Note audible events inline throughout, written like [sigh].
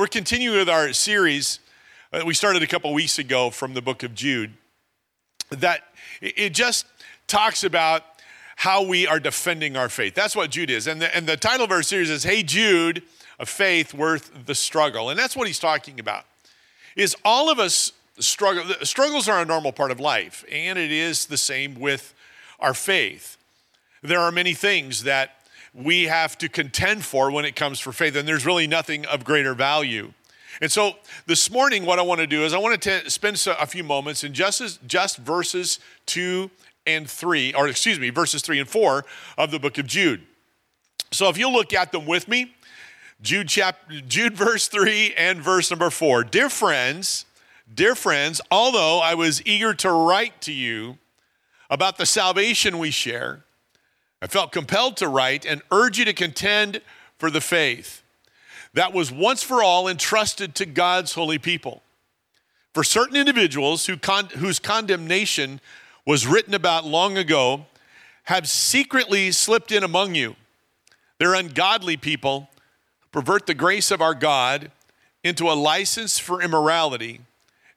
we're continuing with our series uh, that we started a couple weeks ago from the book of Jude. That it just talks about how we are defending our faith. That's what Jude is. And the, and the title of our series is Hey Jude, a faith worth the struggle. And that's what he's talking about. Is all of us struggle struggles are a normal part of life, and it is the same with our faith. There are many things that we have to contend for when it comes for faith, and there's really nothing of greater value. And so this morning, what I want to do is I want to spend a few moments in just, just verses two and three, or excuse me, verses three and four of the book of Jude. So if you look at them with me, Jude chapter, Jude verse three and verse number four. Dear friends, dear friends, although I was eager to write to you about the salvation we share, I felt compelled to write and urge you to contend for the faith that was once for all entrusted to God's holy people. For certain individuals who con- whose condemnation was written about long ago have secretly slipped in among you. They're ungodly people who pervert the grace of our God into a license for immorality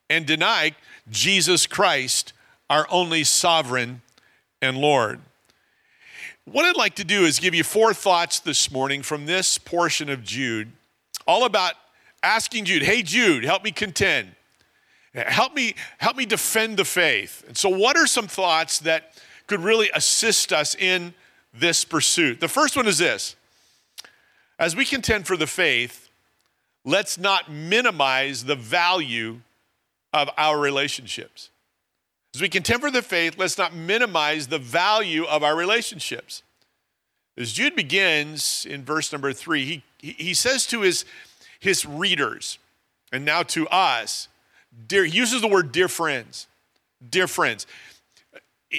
and deny Jesus Christ, our only sovereign and Lord. What I'd like to do is give you four thoughts this morning from this portion of Jude, all about asking Jude, hey, Jude, help me contend. Help me, help me defend the faith. And so, what are some thoughts that could really assist us in this pursuit? The first one is this as we contend for the faith, let's not minimize the value of our relationships. As we contend for the faith, let's not minimize the value of our relationships. As Jude begins in verse number three, he, he says to his, his readers, and now to us, dear, he uses the word dear friends, dear friends.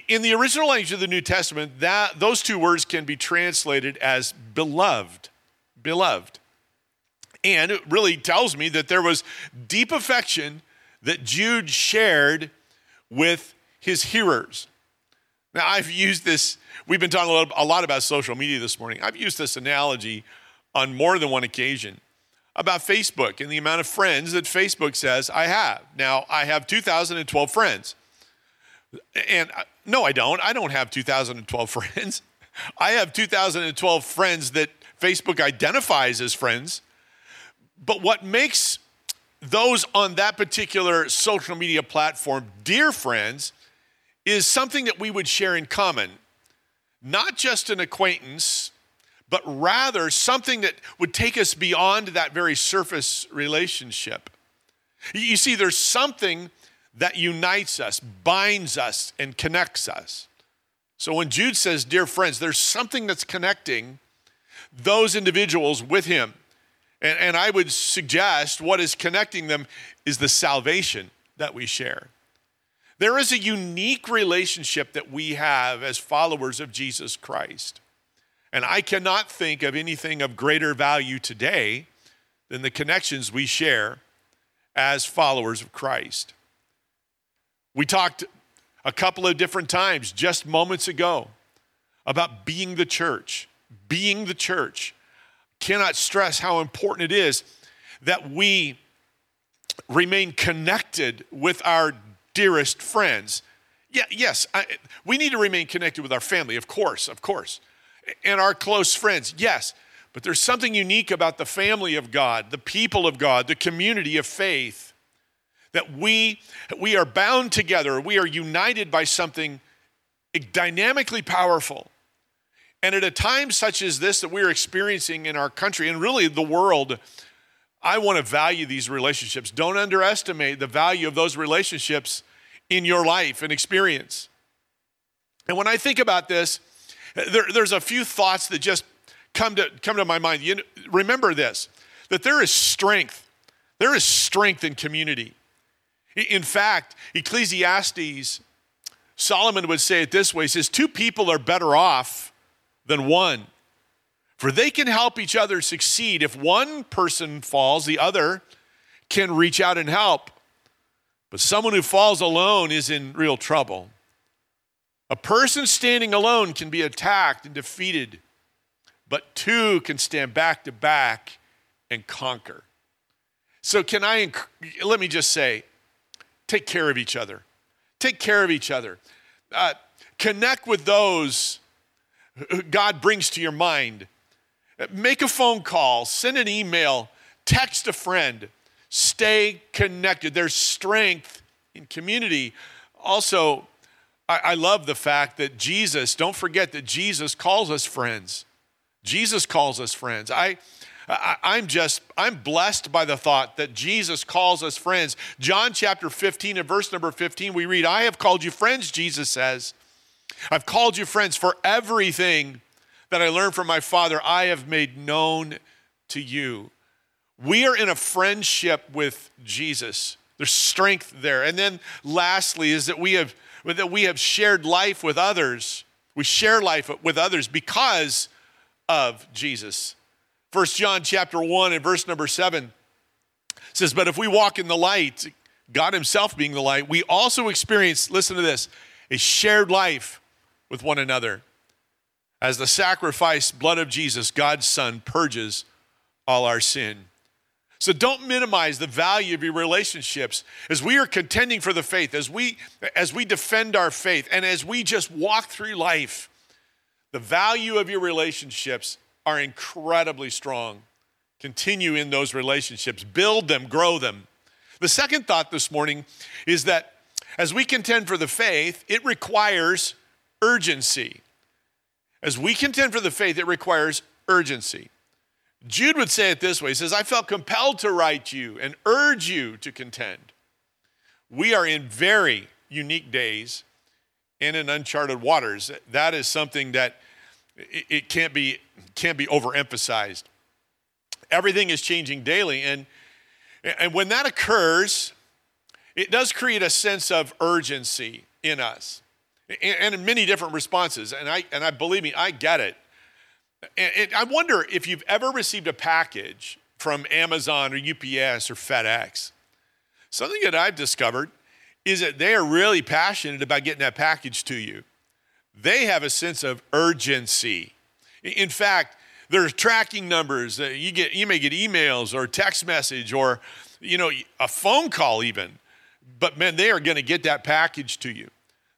In the original language of the New Testament, that, those two words can be translated as beloved, beloved. And it really tells me that there was deep affection that Jude shared with his hearers. Now, I've used this, we've been talking a, lot about social media this morning. I've used this analogy on more than one occasion about Facebook and the amount of friends that Facebook says I have. Now, I have 2,012 friends. And uh, no, I don't. I don't have 2,012 [laughs] friends. I have 2,012 friends that Facebook identifies as friends. But what makes those on that particular social media platform, dear friends, is something that we would share in common. Not just an acquaintance, but rather something that would take us beyond that very surface relationship. You see, there's something that unites us, binds us, and connects us. So when Jude says, Dear friends, there's something that's connecting those individuals with him. And, and I would suggest what is connecting them is the salvation that we share. There is a unique relationship that we have as followers of Jesus Christ. And I cannot think of anything of greater value today than the connections we share as followers of Christ. We talked a couple of different times just moments ago about being the church, being the church cannot stress how important it is that we remain connected with our dearest friends. Yeah, yes, I, we need to remain connected with our family, of course, of course, and our close friends, yes. But there's something unique about the family of God, the people of God, the community of faith, that we, we are bound together, we are united by something dynamically powerful. And at a time such as this that we're experiencing in our country and really the world, I want to value these relationships. Don't underestimate the value of those relationships in your life and experience. And when I think about this, there, there's a few thoughts that just come to, come to my mind. You know, remember this that there is strength, there is strength in community. In fact, Ecclesiastes, Solomon would say it this way he says, Two people are better off than one. For they can help each other succeed. If one person falls, the other can reach out and help. But someone who falls alone is in real trouble. A person standing alone can be attacked and defeated, but two can stand back to back and conquer. So, can I, let me just say, take care of each other. Take care of each other. Uh, connect with those God brings to your mind. Make a phone call, send an email, text a friend. Stay connected. There's strength in community. Also, I, I love the fact that Jesus, don't forget that Jesus calls us friends. Jesus calls us friends. I, I, am just, I'm blessed by the thought that Jesus calls us friends. John chapter 15 and verse number 15, we read, I have called you friends, Jesus says. I've called you friends for everything that I learned from my Father, I have made known to you. We are in a friendship with Jesus. There's strength there. And then lastly is that we have that we have shared life with others. We share life with others because of Jesus. First John chapter 1 and verse number 7 says, But if we walk in the light, God Himself being the light, we also experience, listen to this, a shared life with one another. As the sacrifice blood of Jesus, God's Son, purges all our sin. So don't minimize the value of your relationships as we are contending for the faith, as we as we defend our faith, and as we just walk through life. The value of your relationships are incredibly strong. Continue in those relationships, build them, grow them. The second thought this morning is that as we contend for the faith, it requires urgency. As we contend for the faith, it requires urgency. Jude would say it this way He says, I felt compelled to write you and urge you to contend. We are in very unique days and in uncharted waters. That is something that it can't be can't be overemphasized. Everything is changing daily, and and when that occurs, it does create a sense of urgency in us, and in many different responses. And I and I believe me, I get it. And I wonder if you've ever received a package from Amazon or UPS or FedEx. Something that I've discovered is that they are really passionate about getting that package to you. They have a sense of urgency. In fact, there's tracking numbers. Uh, you get you may get emails or text message or you know a phone call even. But man, they are going to get that package to you.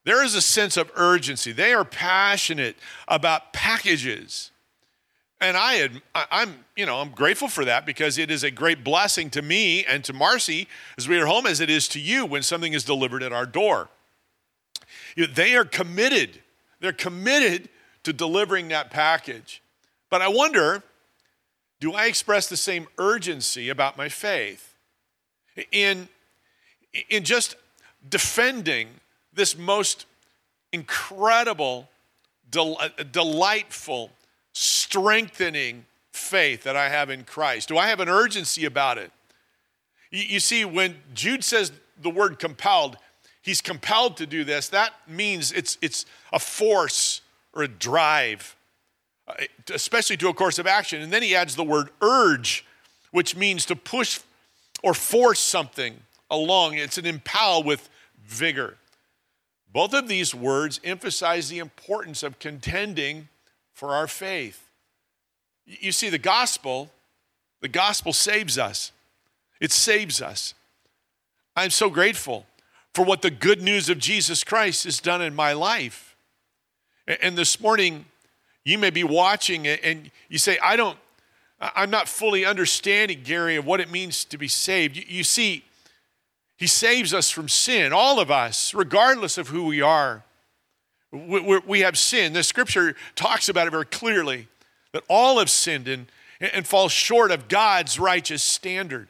There is a sense of urgency. They are passionate about packages. And I I'm, you know, I'm grateful for that because it is a great blessing to me and to Marcy as we are home as it is to you when something is delivered at our door. They are committed. They're committed to delivering that package. But I wonder do I express the same urgency about my faith in, in just defending this most incredible, del- delightful, strengthening faith that I have in Christ? Do I have an urgency about it? You, you see, when Jude says the word compelled, he's compelled to do this. That means it's, it's a force or a drive, uh, especially to a course of action. And then he adds the word urge, which means to push or force something along. It's an impel with vigor. Both of these words emphasize the importance of contending for our faith. You see, the gospel, the gospel saves us. It saves us. I'm so grateful for what the good news of Jesus Christ has done in my life. And this morning, you may be watching and you say, I don't, I'm not fully understanding, Gary, of what it means to be saved. You, see, He saves us from sin, all of us, regardless of who we are. We, have sin. The scripture talks about it very clearly that all have sinned and, and fall short of God's righteous standard.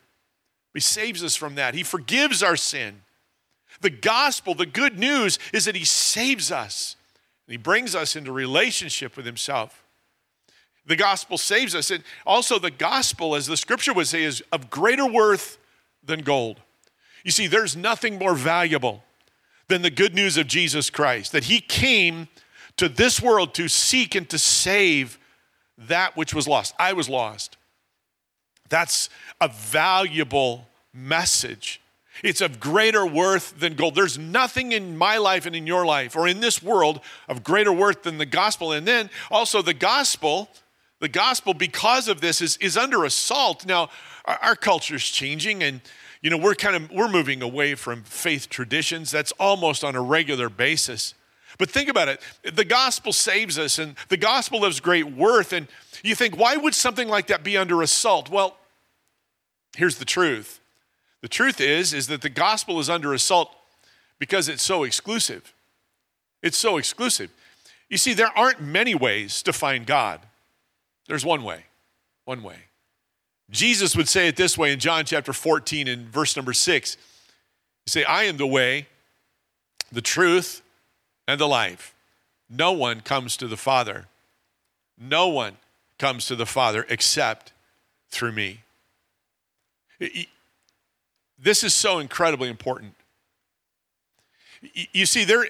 He saves us from that. He forgives our sin. The gospel, the good news, is that He saves us. He brings us into relationship with Himself. The gospel saves us. And also, the gospel, as the scripture would say, is of greater worth than gold. You see, there's nothing more valuable than the good news of Jesus Christ, that He came to this world to seek and to save that which was lost. I was lost. That's a valuable message. It's of greater worth than gold. There's nothing in my life and in your life or in this world of greater worth than the gospel. And then also, the gospel The gospel, because of this, is, is under assault. Now, our, our culture is changing, and you know we're kind of we're moving away from faith traditions. That's almost on a regular basis. But think about it the gospel saves us, and the gospel has great worth. And you think, why would something like that be under assault? Well, here's the truth the truth is, is that the gospel is under assault because it's so exclusive. It's so exclusive. You see, there aren't many ways to find God. There's one way. One way. Jesus would say it this way in John chapter 14 and verse number 6. He say, I am the way, the truth, and the life. No one comes to the Father. No one comes to the Father except through me. This is so incredibly important. You see, there,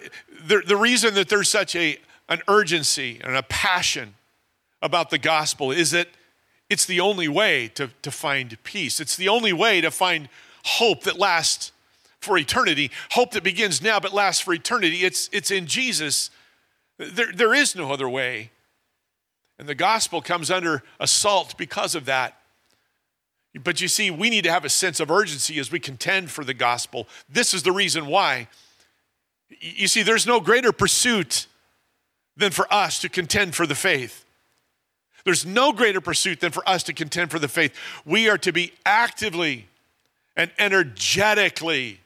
the reason that there's such a, an urgency and a passion about the gospel is that it's the only way to, to find peace. It's the only way to find hope that lasts for eternity, hope that begins now but lasts for eternity. It's, it's in Jesus. There, there is no other way. And the gospel comes under assault because of that. But you see, we need to have a sense of urgency as we contend for the gospel. This is the reason why. You see, there's no greater pursuit than for us to contend for the faith. There's no greater pursuit than for us to contend for the faith. We are to be actively and energetically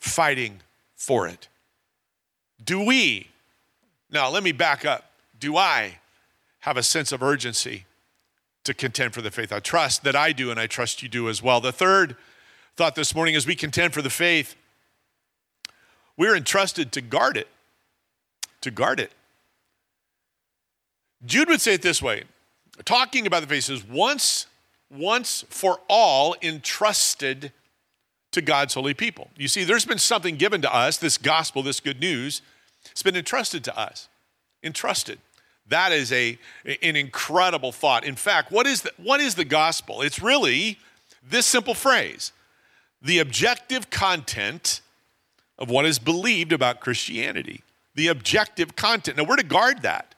fighting for it. Do we, now let me back up, do I have a sense of urgency to contend for the faith? I trust that I do, and I trust you do as well. The third thought this morning as we contend for the faith, we're entrusted to guard it. To guard it. Jude would say it this way talking about the faith once, once for all entrusted to God's holy people. You see, there's been something given to us, this gospel, this good news, it's been entrusted to us. Entrusted. That is a, an incredible thought. In fact, what is, the, what is the gospel? It's really this simple phrase the objective content of what is believed about Christianity. The objective content. Now, we're to guard that.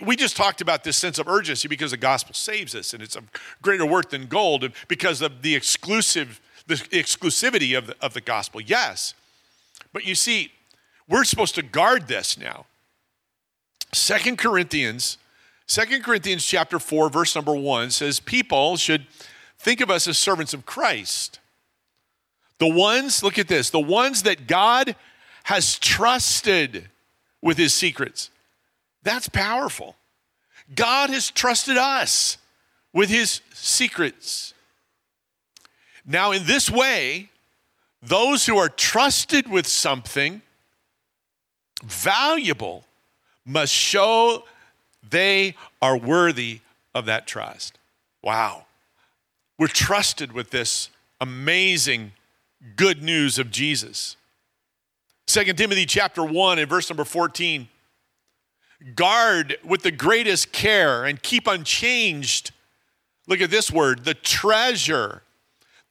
We just talked about this sense of urgency because the gospel saves us and it's of greater worth than gold because of the exclusive the exclusivity of the, of the gospel. Yes. But you see, we're supposed to guard this now. Second Corinthians, Second Corinthians chapter 4, verse number 1 says, People should think of us as servants of Christ. The ones, look at this, the ones that God has trusted with his secrets. That's powerful. God has trusted us with his secrets. Now, in this way, those who are trusted with something valuable must show they are worthy of that trust. Wow. We're trusted with this amazing good news of Jesus. 2 Timothy chapter 1 and verse number 14. Guard with the greatest care and keep unchanged. Look at this word, the treasure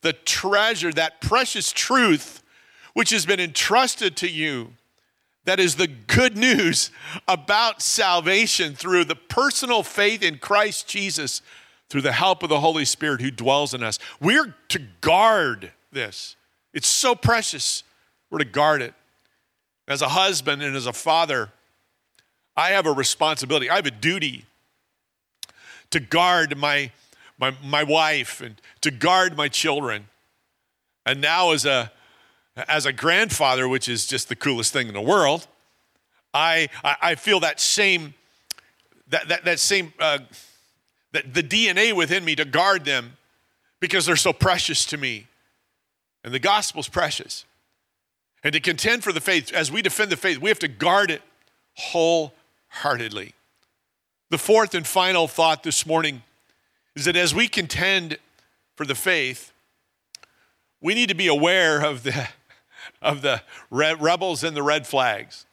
the treasure, that precious truth which has been entrusted to you. That is the good news about salvation through the personal faith in Christ Jesus, through the help of the Holy Spirit who dwells in us. We're to guard this. It's so precious. We're to guard it. As a husband and as a father, I have a responsibility, I have a duty to guard my my, my wife and to guard my children. And now, as a, as a grandfather, which is just the coolest thing in the world, I, I, feel that same, that, that, that same, uh, that the DNA within me to guard them because they're so precious to me. And the gospel's precious. And to contend for the faith, as we defend the faith, we have to guard it wholeheartedly. The fourth and final thought this morning is that as we contend for the faith, we need to be aware of the, [laughs] of the rebels and the red flags.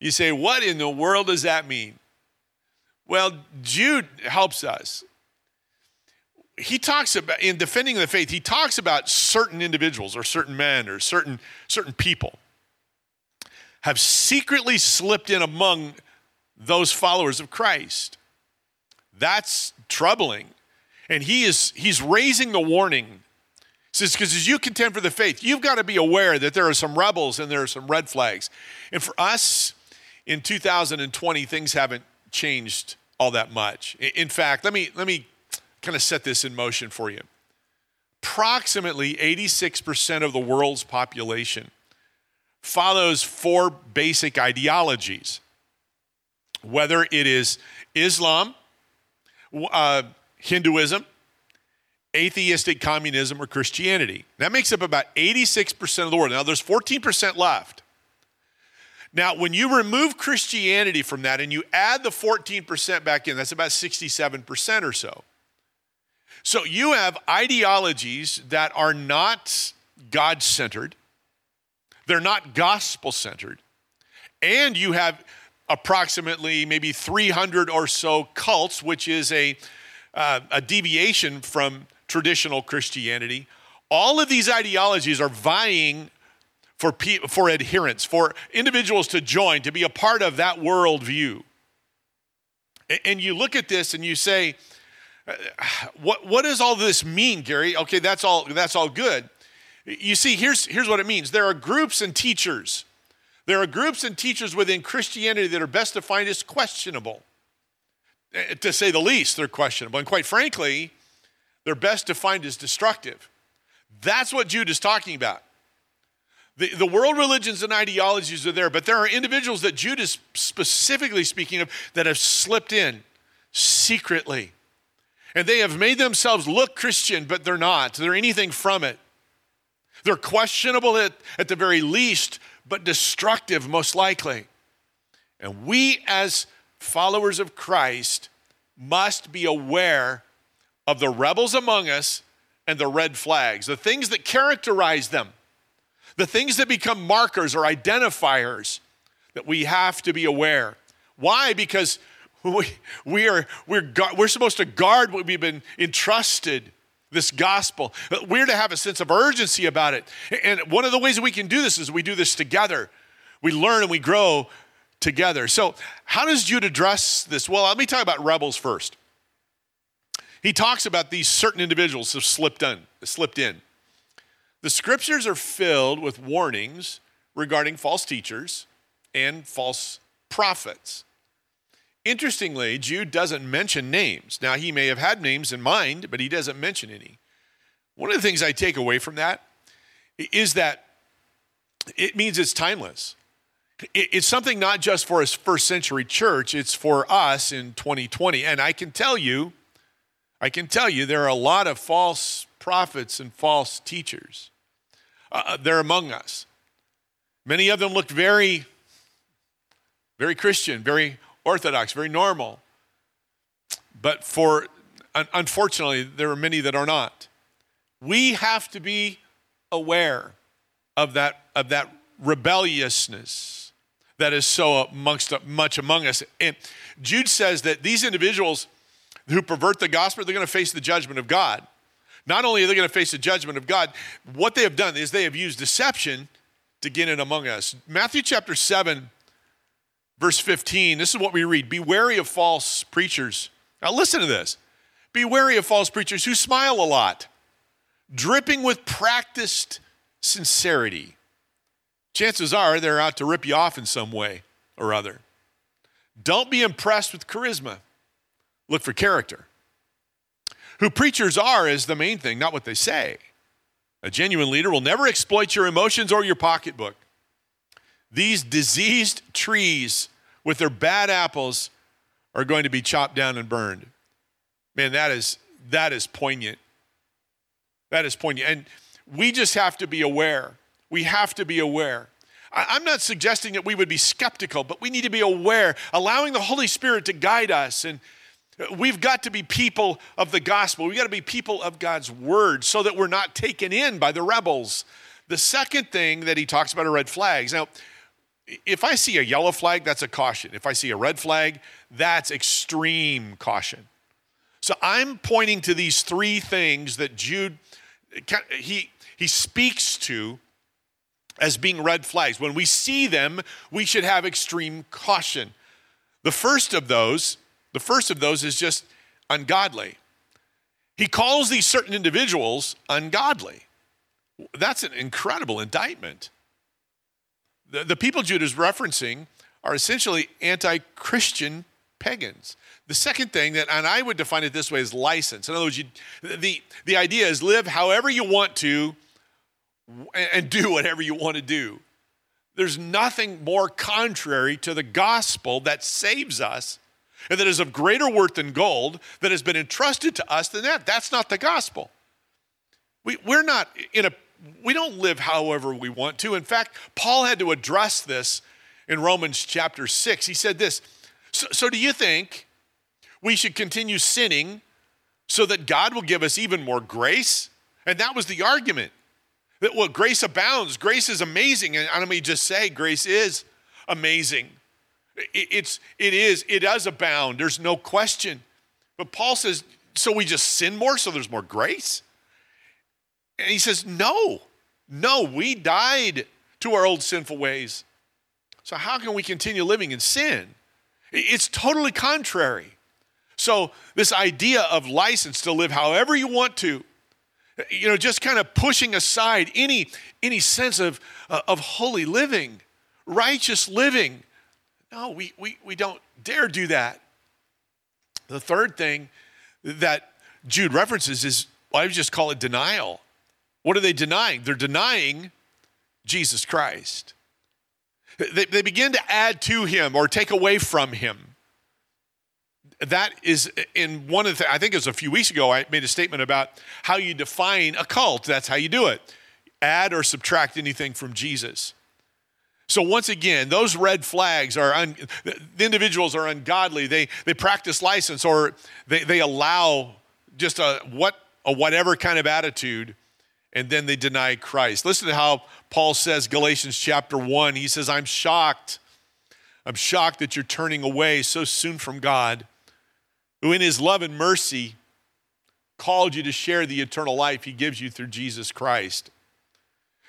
You say, what in the world does that mean? Well, Jude helps us. He talks about, in defending the faith, he talks about certain individuals or certain men or certain, certain people have secretly slipped in among those followers of Christ. That's troubling. And he is he's raising the warning. Says, because as you contend for the faith, you've got to be aware that there are some rebels and there are some red flags. And for us in 2020, things haven't changed all that much. In fact, let me let me kind of set this in motion for you. Approximately 86% of the world's population follows four basic ideologies, whether it is Islam, uh, Hinduism, atheistic communism, or Christianity. That makes up about 86% of the world. Now, there's 14% left. Now, when you remove Christianity from that and you add the 14% back in, that's about 67% or so. So you have ideologies that are not God centered, they're not gospel centered, and you have approximately maybe 300 or so cults, which is a, uh, a deviation from traditional Christianity. All of these ideologies are vying for, pe- for adherents, for individuals to join, to be a part of that worldview. And you look at this and you say, uh, what, what does all this mean, Gary? Okay, that's all, that's all good. You see, here's, here's what it means there are groups and teachers. There are groups and teachers within Christianity that are best defined as questionable. Eh, to say the least, they're questionable. And quite frankly, they're best defined as destructive. That's what Jude is talking about. The, the world religions and ideologies are there, but there are individuals that Jude is specifically speaking of that have slipped in secretly. And they have made themselves look Christian, but they're not. They're anything from it. They're questionable at, at the very least, but destructive most likely. And we, as followers of Christ, must be aware of the rebels among us and the red flags, the things that characterize them, the things that become markers or identifiers that we have to be aware. Why? Because [laughs] we, we are, we're, we're supposed to guard what we've been entrusted this gospel. We're to have a sense of urgency about it. And one of the ways we can do this is we do this together. We learn and we grow together. So, how does Jude address this? Well, let me talk about rebels first. He talks about these certain individuals have slipped in, slipped in. The scriptures are filled with warnings regarding false teachers and false prophets. Interestingly, Jude doesn't mention names. Now, he may have had names in mind, but he doesn't mention any. One of the things I take away from that is that it means it's timeless. It's something not just for a first century church, it's for us in 2020. And I can tell you, I can tell you, there are a lot of false prophets and false teachers. Uh, uh they're among us. Many of them look very, very Christian, very orthodox, very normal. But for, unfortunately, there are many that are not. We have to be aware of that, of that rebelliousness that is so amongst much among us. And Jude says that these individuals who pervert the gospel, they're going to face the judgment of God. Not only are they going to face the judgment of God, what they have done is they have used deception to get in among us. Matthew chapter 7 Verse 15, this is what we read Be wary of false preachers. Now, listen to this. Be wary of false preachers who smile a lot, dripping with practiced sincerity. Chances are they're out to rip you off in some way or other. Don't be impressed with charisma, look for character. Who preachers are is the main thing, not what they say. A genuine leader will never exploit your emotions or your pocketbook. These diseased trees with their bad apples are going to be chopped down and burned. Man, that is that is poignant. That is poignant. And we just have to be aware. We have to be aware. I'm not suggesting that we would be skeptical, but we need to be aware, allowing the Holy Spirit to guide us. And we've got to be people of the gospel. We've got to be people of God's word so that we're not taken in by the rebels. The second thing that he talks about are red flags. Now, if I see a yellow flag, that's a caution. If I see a red flag, that's extreme caution. So I'm pointing to these three things that Jude he he speaks to as being red flags. When we see them, we should have extreme caution. The first of those, the first of those is just ungodly. He calls these certain individuals ungodly. That's an incredible indictment. The, the people Jude is referencing are essentially anti Christian pagans. The second thing that, and I would define it this way, is license. In other words, you, the, the idea is live however you want to and do whatever you want to do. There's nothing more contrary to the gospel that saves us and that is of greater worth than gold that has been entrusted to us than that. That's not the gospel. We, we're not in a, we don't live however we want to. In fact, Paul had to address this in Romans chapter 6. He said this So, so do you think we should continue sinning so that God will give us even more grace? And that was the argument. That well, grace abounds, grace is amazing. And let me just say, grace is amazing. It's, it is, it does abound. There's no question. But Paul says, so we just sin more so there's more grace? And he says, no, no, we died to our old sinful ways. So how can we continue living in sin? It's totally contrary. So, this idea of license to live however you want to, you know, just kind of pushing aside any, any sense of, uh, of holy living, righteous living, no, we, we, we don't dare do that. The third thing that Jude references is, well, I would just call it denial. What are they denying? They're denying Jesus Christ. They, they begin to add to him or take away from him. That is in one of the, I think it was a few weeks ago, I made a statement about how you define a cult. That's how you do it. Add or subtract anything from Jesus. So once again, those red flags are un, the individuals are ungodly. They they practice license or they, they allow just a what a whatever kind of attitude, and then they deny Christ. Listen to how Paul says Galatians chapter one. He says, "I'm shocked. I'm shocked that you're turning away so soon from God, who in His love and mercy called you to share the eternal life He gives you through Jesus Christ."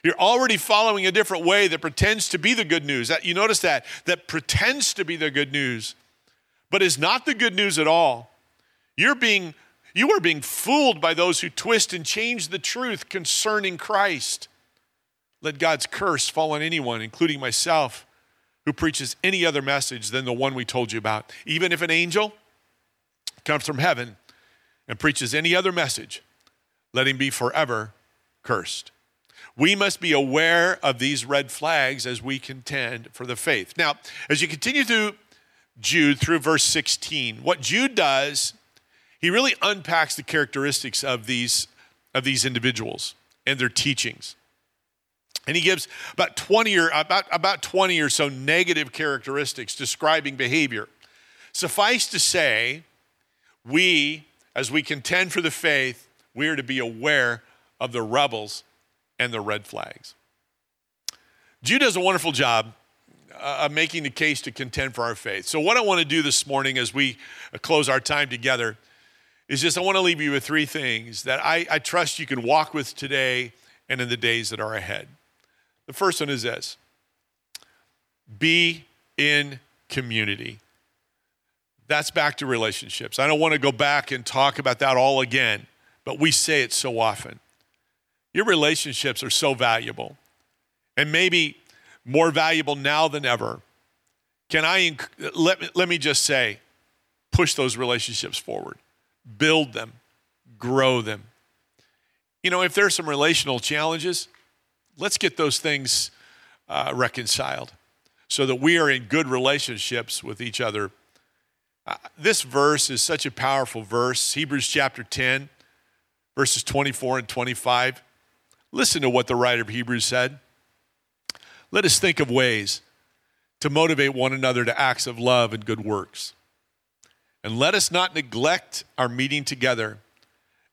You're already following a different way that pretends to be the good news. That, you notice that? That pretends to be the good news, but is not the good news at all. You're being, you are being fooled by those who twist and change the truth concerning Christ. Let God's curse fall on anyone, including myself, who preaches any other message than the one we told you about. Even if an angel comes from heaven and preaches any other message, let him be forever cursed. We must be aware of these red flags as we contend for the faith. Now, as you continue through Jude through verse 16, what Jude does, he really unpacks the characteristics of these, of these individuals and their teachings. And he gives about 20 or about, about 20 or so negative characteristics describing behavior. Suffice to say, we, as we contend for the faith, we are to be aware of the rebels and the red flags. Jude does a wonderful job uh, of making the case to contend for our faith. So, what I want to do this morning as we uh, close our time together is just I want to leave you with three things that I, I trust you can walk with today and in the days that are ahead. The first one is this be in community. That's back to relationships. I don't want to go back and talk about that all again, but we say it so often. Your relationships are so valuable and maybe more valuable now than ever. Can I, let me, let me just say, push those relationships forward, build them, grow them. You know, if there's some relational challenges, let's get those things uh, reconciled so that we are in good relationships with each other. Uh, this verse is such a powerful verse, Hebrews chapter 10, verses 24 and 25. Listen to what the writer of Hebrews said. Let us think of ways to motivate one another to acts of love and good works. And let us not neglect our meeting together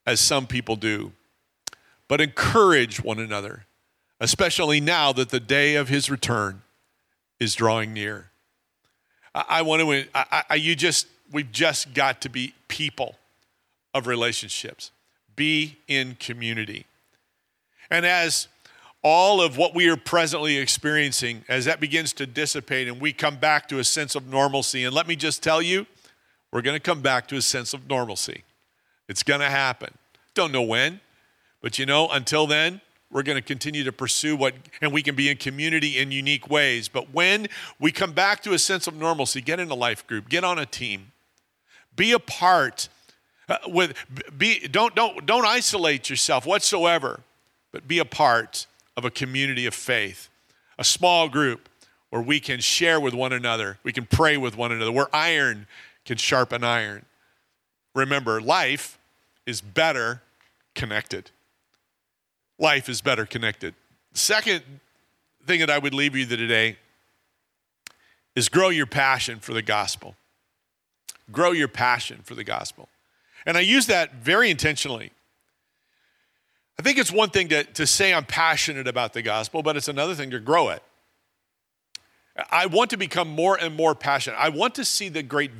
as some people do, but encourage one another, especially now that the day of his return is drawing near. I, I want to, I, I, you just, we've just got to be people of relationships, be in community. And as all of what we are presently experiencing, as that begins to dissipate and we come back to a sense of normalcy, and let me just tell you, we're going to come back to a sense of normalcy. It's going to happen. Don't know when, but you know, until then, we're going to continue to pursue what, and we can be in community in unique ways. But when we come back to a sense of normalcy, get in a life group, get on a team, be a part. Uh, with be don't don't don't isolate yourself whatsoever, but be a part of a community of faith, a small group where we can share with one another, we can pray with one another, where iron can sharpen iron. Remember, life is better connected life is better connected. Second thing that I would leave you today is grow your passion for the gospel. Grow your passion for the gospel. And I use that very intentionally. I think it's one thing to, to say I'm passionate about the gospel, but it's another thing to grow it. I want to become more and more passionate. I want to see the great,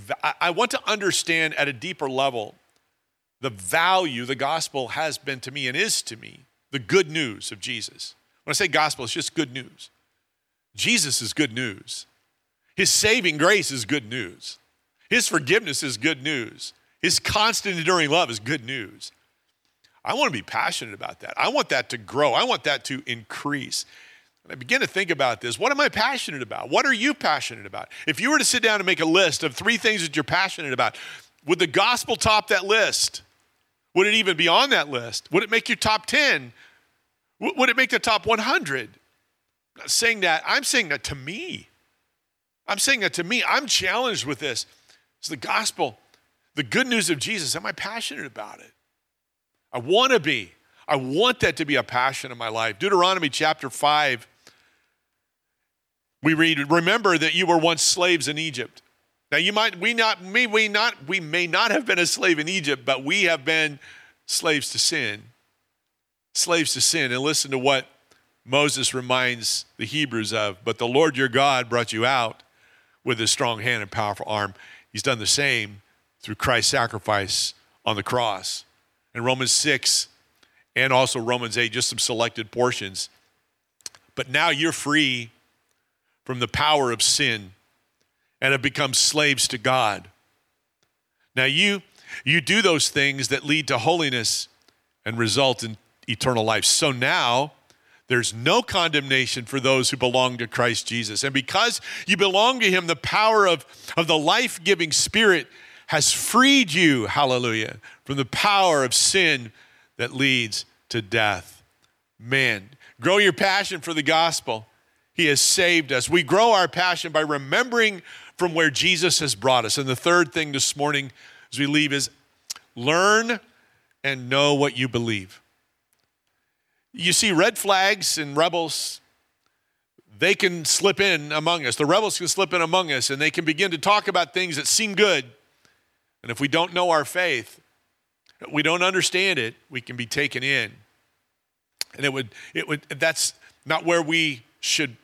I want to understand at a deeper level the value the gospel has been to me and is to me the good news of Jesus. When I say gospel, it's just good news. Jesus is good news. His saving grace is good news. His forgiveness is good news. His constant enduring love is good news. I want to be passionate about that. I want that to grow. I want that to increase. And I begin to think about this. What am I passionate about? What are you passionate about? If you were to sit down and make a list of three things that you're passionate about, would the gospel top that list? Would it even be on that list? Would it make your top 10? Would it make the top 100? I'm not saying that. I'm saying that to me. I'm saying that to me. I'm challenged with this. It's the gospel, the good news of Jesus. Am I passionate about it? I want to be. I want that to be a passion in my life. Deuteronomy chapter 5, we read, Remember that you were once slaves in Egypt. Now you might we not may we not we may not have been a slave in Egypt, but we have been slaves to sin. Slaves to sin. And listen to what Moses reminds the Hebrews of. But the Lord your God brought you out with his strong hand and powerful arm. He's done the same through Christ's sacrifice on the cross. In Romans 6 and also Romans 8, just some selected portions. But now you're free from the power of sin and have become slaves to God. Now you you do those things that lead to holiness and result in eternal life. So now there's no condemnation for those who belong to Christ Jesus. And because you belong to him, the power of, of the life-giving spirit has freed you, hallelujah, from the power of sin that leads to death. Man, grow your passion for the gospel. He has saved us. We grow our passion by remembering from where Jesus has brought us. And the third thing this morning as we leave is learn and know what you believe. You see, red flags and rebels, they can slip in among us. The rebels can slip in among us and they can begin to talk about things that seem good. And if we don't know our faith, we don't understand it, we can be taken in. And it would, it would, that's not where we should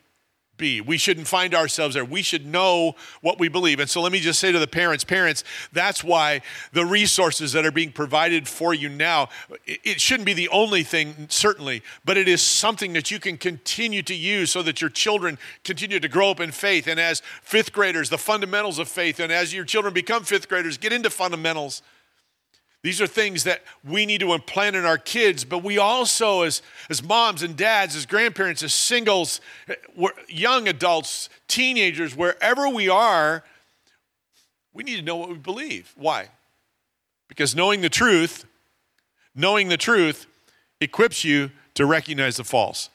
be. We shouldn't find ourselves there. We should know what we believe. And so let me just say to the parents, parents, that's why the resources that are being provided for you now, it shouldn't be the only thing, certainly, but it is something that you can continue to use so that your children continue to grow up in faith. And as fifth graders, the fundamentals of faith, and as your children become fifth graders, get into fundamentals these are things that we need to implant in our kids, but we also, as, as moms and dads, as grandparents, as singles, young adults, teenagers, wherever we are, we need to know what we believe. Why? Because knowing the truth, knowing the truth equips you to recognize the false.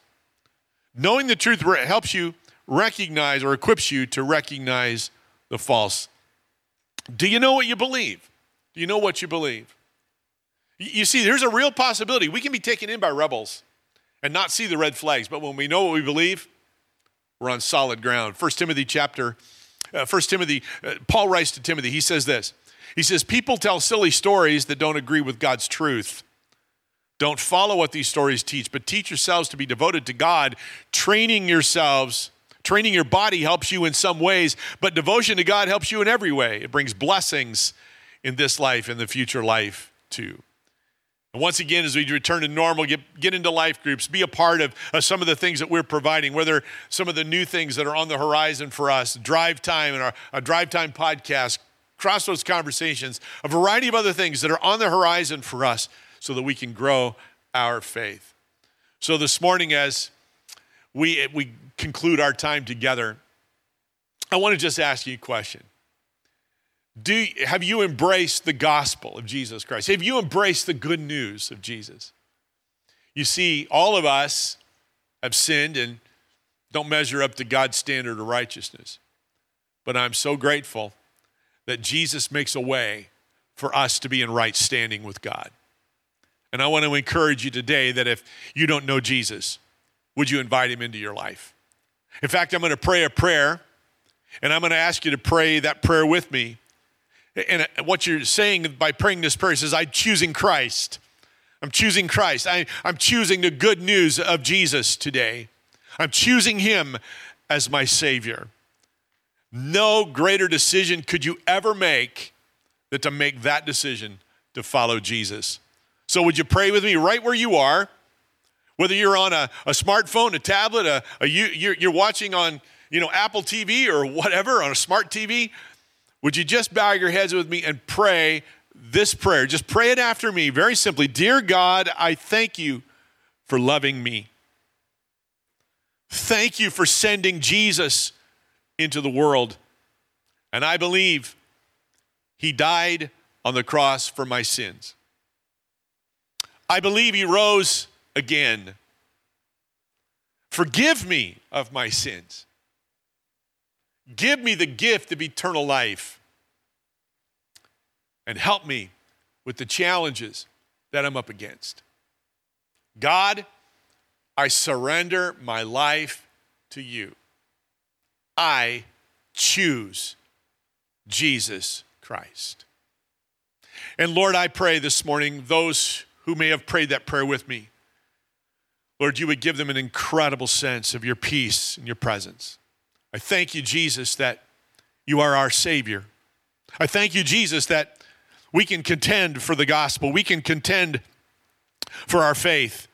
Knowing the truth helps you recognize or equips you to recognize the false. Do you know what you believe? Do you know what you believe? You see, there's a real possibility. We can be taken in by rebels and not see the red flags, but when we know what we believe, we're on solid ground. First Timothy chapter, uh, First Timothy, uh, Paul writes to Timothy, he says this. He says, People tell silly stories that don't agree with God's truth. Don't follow what these stories teach, but teach yourselves to be devoted to God, training yourselves. Training your body helps you in some ways, but devotion to God helps you in every way. It brings blessings in this life and the future life too. And once again, as we return to normal, get, get into life groups, be a part of, of some of the things that we're providing, whether some of the new things that are on the horizon for us, drive time and our, our drive time podcast, Crossroads Conversations, a variety of other things that are on the horizon for us so that we can grow our faith. So this morning, as we, we conclude our time together, I want to just ask you a question. Do, have you embraced the gospel of Jesus Christ? Have you embraced the good news of Jesus? You see, all of us have sinned and don't measure up to God's standard of righteousness. But I'm so grateful that Jesus makes a way for us to be in right standing with God. And I want to encourage you today that if you don't know Jesus, would you invite him into your life? In fact, I'm going to pray a prayer, and I'm going to ask you to pray that prayer with me. And uh, what you're saying by praying this prayer says, I'm choosing Christ. I'm choosing Christ. I, am choosing the good news of Jesus today. I'm choosing him as my Savior. No greater decision could you ever make than to make that decision to follow Jesus. So, would you pray with me right where you are? Whether you're on a, a smartphone, a tablet, a, a you, you're, you're watching on you know, Apple TV or whatever, on a smart TV, would you just bow your heads with me and pray this prayer? Just pray it after me very simply Dear God, I thank you for loving me. Thank you for sending Jesus into the world. And I believe he died on the cross for my sins. I believe he rose again. Forgive me of my sins. Give me the gift of eternal life. And help me with the challenges that I'm up against. God, I surrender my life to you. I choose Jesus Christ. And Lord, I pray this morning, those who may have prayed that prayer with me, Lord, you would give them an incredible sense of your peace and your presence. I thank you, Jesus, that you are our Savior. I thank you, Jesus, that we can contend for the gospel. We can contend for our faith.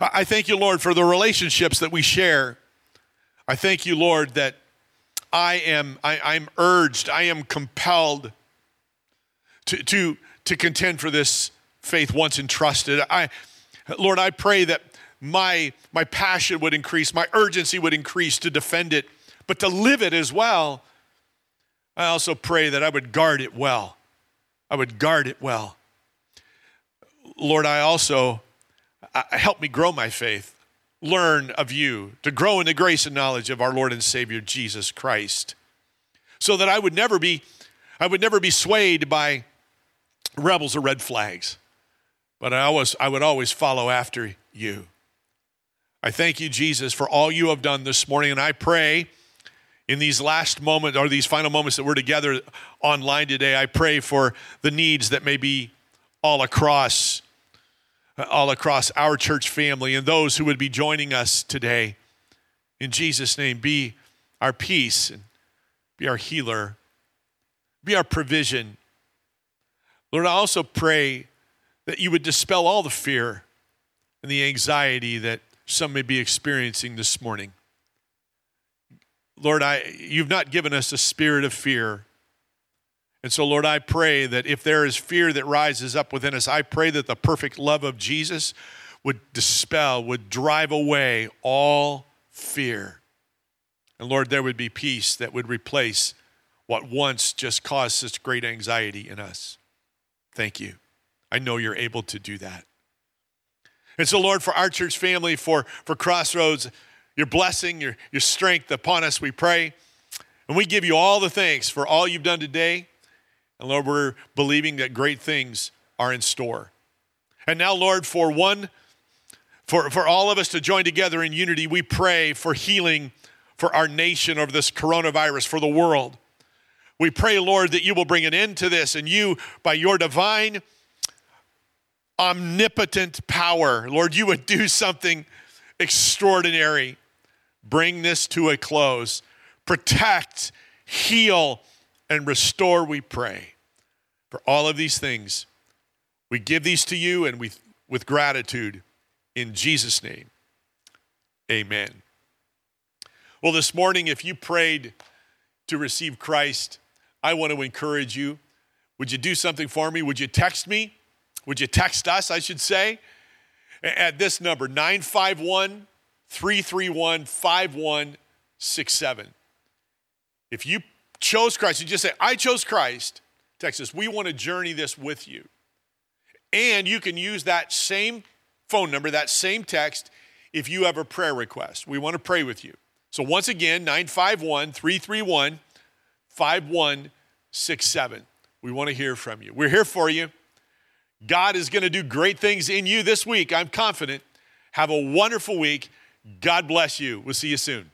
I thank you, Lord, for the relationships that we share. I thank you, Lord, that I am I, am urged, I am compelled to, to, to contend for this faith once entrusted. I, Lord, I pray that my, my passion would increase, my urgency would increase to defend it, but to live it as well. I also pray that I would guard it well. I would guard it well. Lord, I also uh, help me grow my faith, learn of you, to grow in the grace and knowledge of our Lord and Savior Jesus Christ, so that I would never be, I would never be swayed by rebels or red flags, but I always, I would always follow after you. I thank you, Jesus, for all you have done this morning, and I pray in these last moments or these final moments that we're together online today, I pray for the needs that may be all across all across our church family and those who would be joining us today. In Jesus' name, be our peace and be our healer, be our provision. Lord, I also pray that you would dispel all the fear and the anxiety that some may be experiencing this morning. Lord, I, you've not given us a spirit of fear. And so, Lord, I pray that if there is fear that rises up within us, I pray that the perfect love of Jesus would dispel, would drive away all fear. And Lord, there would be peace that would replace what once just caused such great anxiety in us. Thank you. I know you're able to do that. And so, Lord, for our church family, for, for Crossroads, your blessing, your, your strength upon us, we pray. And we give you all the thanks for all you've done today. And Lord, we're believing that great things are in store. And now, Lord, for one, for, for all of us to join together in unity, we pray for healing for our nation over this coronavirus, for the world. We pray, Lord, that you will bring an end to this and you, by your divine, omnipotent power, Lord, you would do something extraordinary bring this to a close. Protect, heal, and restore, we pray. For all of these things, we give these to you and we, with gratitude in Jesus' name. Amen. Well, this morning, if you prayed to receive Christ, I want to encourage you. Would you do something for me? Would you text me? Would you text us, I should say, at this number, 951 331 5167. If you chose Christ, you just say, I chose Christ, Texas. We want to journey this with you. And you can use that same phone number, that same text, if you have a prayer request. We want to pray with you. So once again, 951 331 5167. We want to hear from you. We're here for you. God is going to do great things in you this week. I'm confident. Have a wonderful week. God bless you. We'll see you soon.